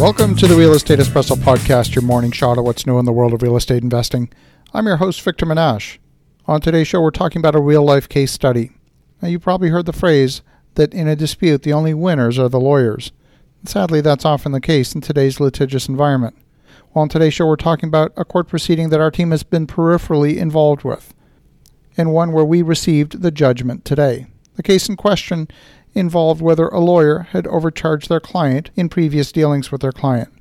Welcome to the Real Estate Espresso Podcast, your morning shot of what's new in the world of real estate investing. I'm your host, Victor Menasce. On today's show, we're talking about a real life case study. Now, you probably heard the phrase that in a dispute, the only winners are the lawyers. sadly, that's often the case in today's litigious environment. Well, on today's show, we're talking about a court proceeding that our team has been peripherally involved with, and one where we received the judgment today. The case in question involved whether a lawyer had overcharged their client in previous dealings with their client.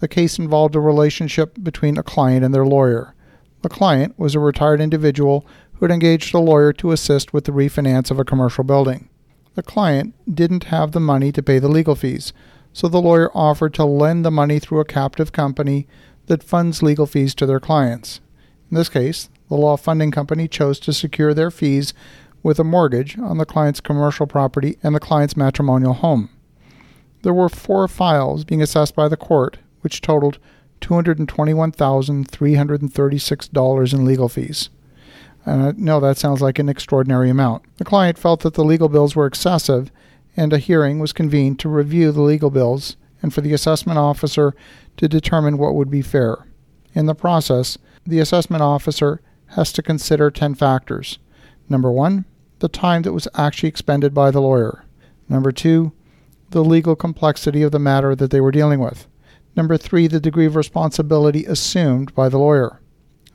The case involved a relationship between a client and their lawyer. The client was a retired individual who had engaged a lawyer to assist with the refinance of a commercial building. The client didn't have the money to pay the legal fees, so the lawyer offered to lend the money through a captive company that funds legal fees to their clients. In this case, the law funding company chose to secure their fees with a mortgage on the client's commercial property and the client's matrimonial home. There were four files being assessed by the court, which totaled $221,336 in legal fees. I know that sounds like an extraordinary amount. The client felt that the legal bills were excessive, and a hearing was convened to review the legal bills and for the assessment officer to determine what would be fair. In the process, the assessment officer has to consider 10 factors. Number one, the time that was actually expended by the lawyer. Number two, the legal complexity of the matter that they were dealing with. Number three, the degree of responsibility assumed by the lawyer.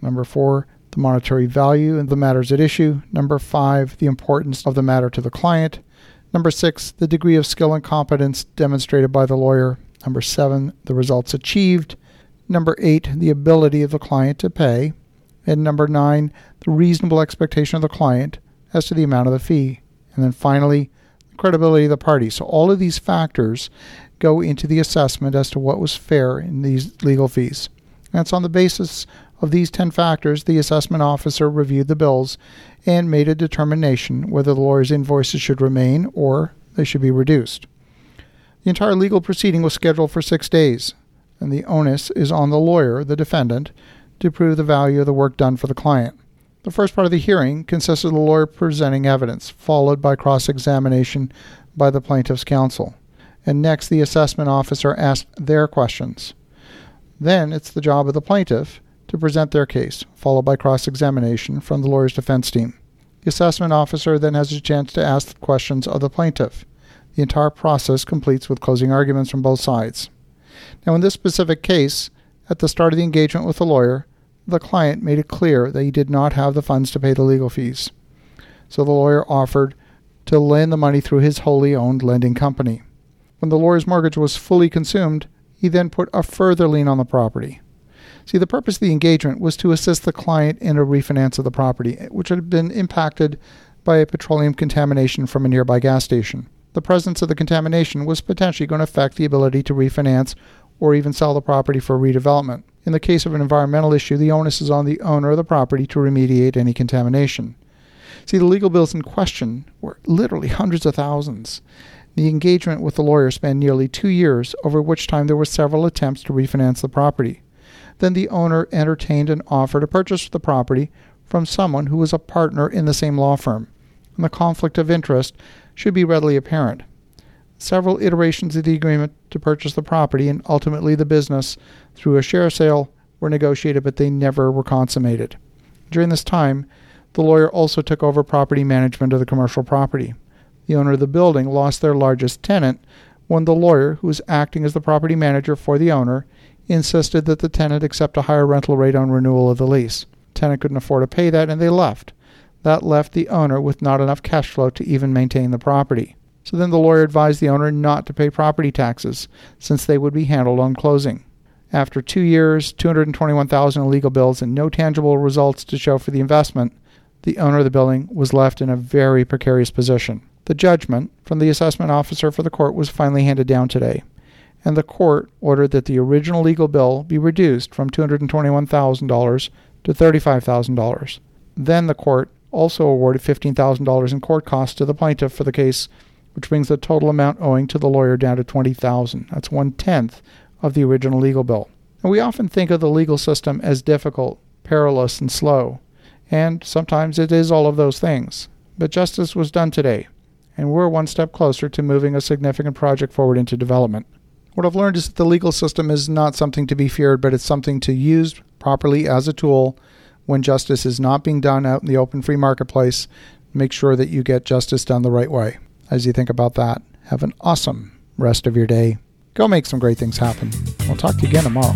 Number four, the monetary value of the matters at issue. Number five, the importance of the matter to the client. Number six, the degree of skill and competence demonstrated by the lawyer. Number seven, the results achieved. Number eight, the ability of the client to pay. And number nine, the reasonable expectation of the client as to the amount of the fee. And then finally, the credibility of the party. So all of these factors go into the assessment as to what was fair in these legal fees. And it's on the basis of these 10 factors the assessment officer reviewed the bills and made a determination whether the lawyer's invoices should remain or they should be reduced. The entire legal proceeding was scheduled for six days, and the onus is on the lawyer, the defendant, to prove the value of the work done for the client. The first part of the hearing consists of the lawyer presenting evidence, followed by cross examination by the plaintiff's counsel. And next, the assessment officer asks their questions. Then it's the job of the plaintiff to present their case, followed by cross examination from the lawyer's defense team. The assessment officer then has a chance to ask questions of the plaintiff. The entire process completes with closing arguments from both sides. Now, in this specific case, at the start of the engagement with the lawyer, the client made it clear that he did not have the funds to pay the legal fees. So the lawyer offered to lend the money through his wholly owned lending company. When the lawyer's mortgage was fully consumed, he then put a further lien on the property. See, the purpose of the engagement was to assist the client in a refinance of the property, eh, which had been impacted by a petroleum contamination from a nearby gas station. The presence of the contamination was potentially going to affect the ability to refinance or even sell the property for redevelopment. In the case of an environmental issue, the onus is on the owner of the property to remediate any contamination. See, the legal bills in question were literally hundreds of thousands. The engagement with the lawyer spanned nearly two years, over which time there were several attempts to refinance the property. Then the owner entertained an offer to purchase the property from someone who was a partner in the same law firm, and the conflict of interest should be readily apparent. Several iterations of the agreement to purchase the property and ultimately the business through a share sale were negotiated, but they never were consummated. During this time, the lawyer also took over property management of the commercial property. The owner of the building lost their largest tenant when the lawyer, who was acting as the property manager for the owner, insisted that the tenant accept a higher rental rate on renewal of the lease. The tenant couldn't afford to pay that and they left. That left the owner with not enough cash flow to even maintain the property. So then the lawyer advised the owner not to pay property taxes since they would be handled on closing. After 2 years, 221,000 in legal bills and no tangible results to show for the investment, the owner of the building was left in a very precarious position. The judgment from the assessment officer for the court was finally handed down today and the court ordered that the original legal bill be reduced from $221,000 to $35,000. Then the court also awarded $15,000 in court costs to the plaintiff for the case, which brings the total amount owing to the lawyer down to 20,000. That's one tenth of the original legal bill. And we often think of the legal system as difficult, perilous, and slow, and sometimes it is all of those things. But justice was done today, and we're one step closer to moving a significant project forward into development. What I've learned is that the legal system is not something to be feared, but it's something to use properly as a tool when justice is not being done out in the open free marketplace. Make sure that you get justice done the right way. As you think about that, have an awesome rest of your day. Go make some great things happen. We'll talk to you again tomorrow.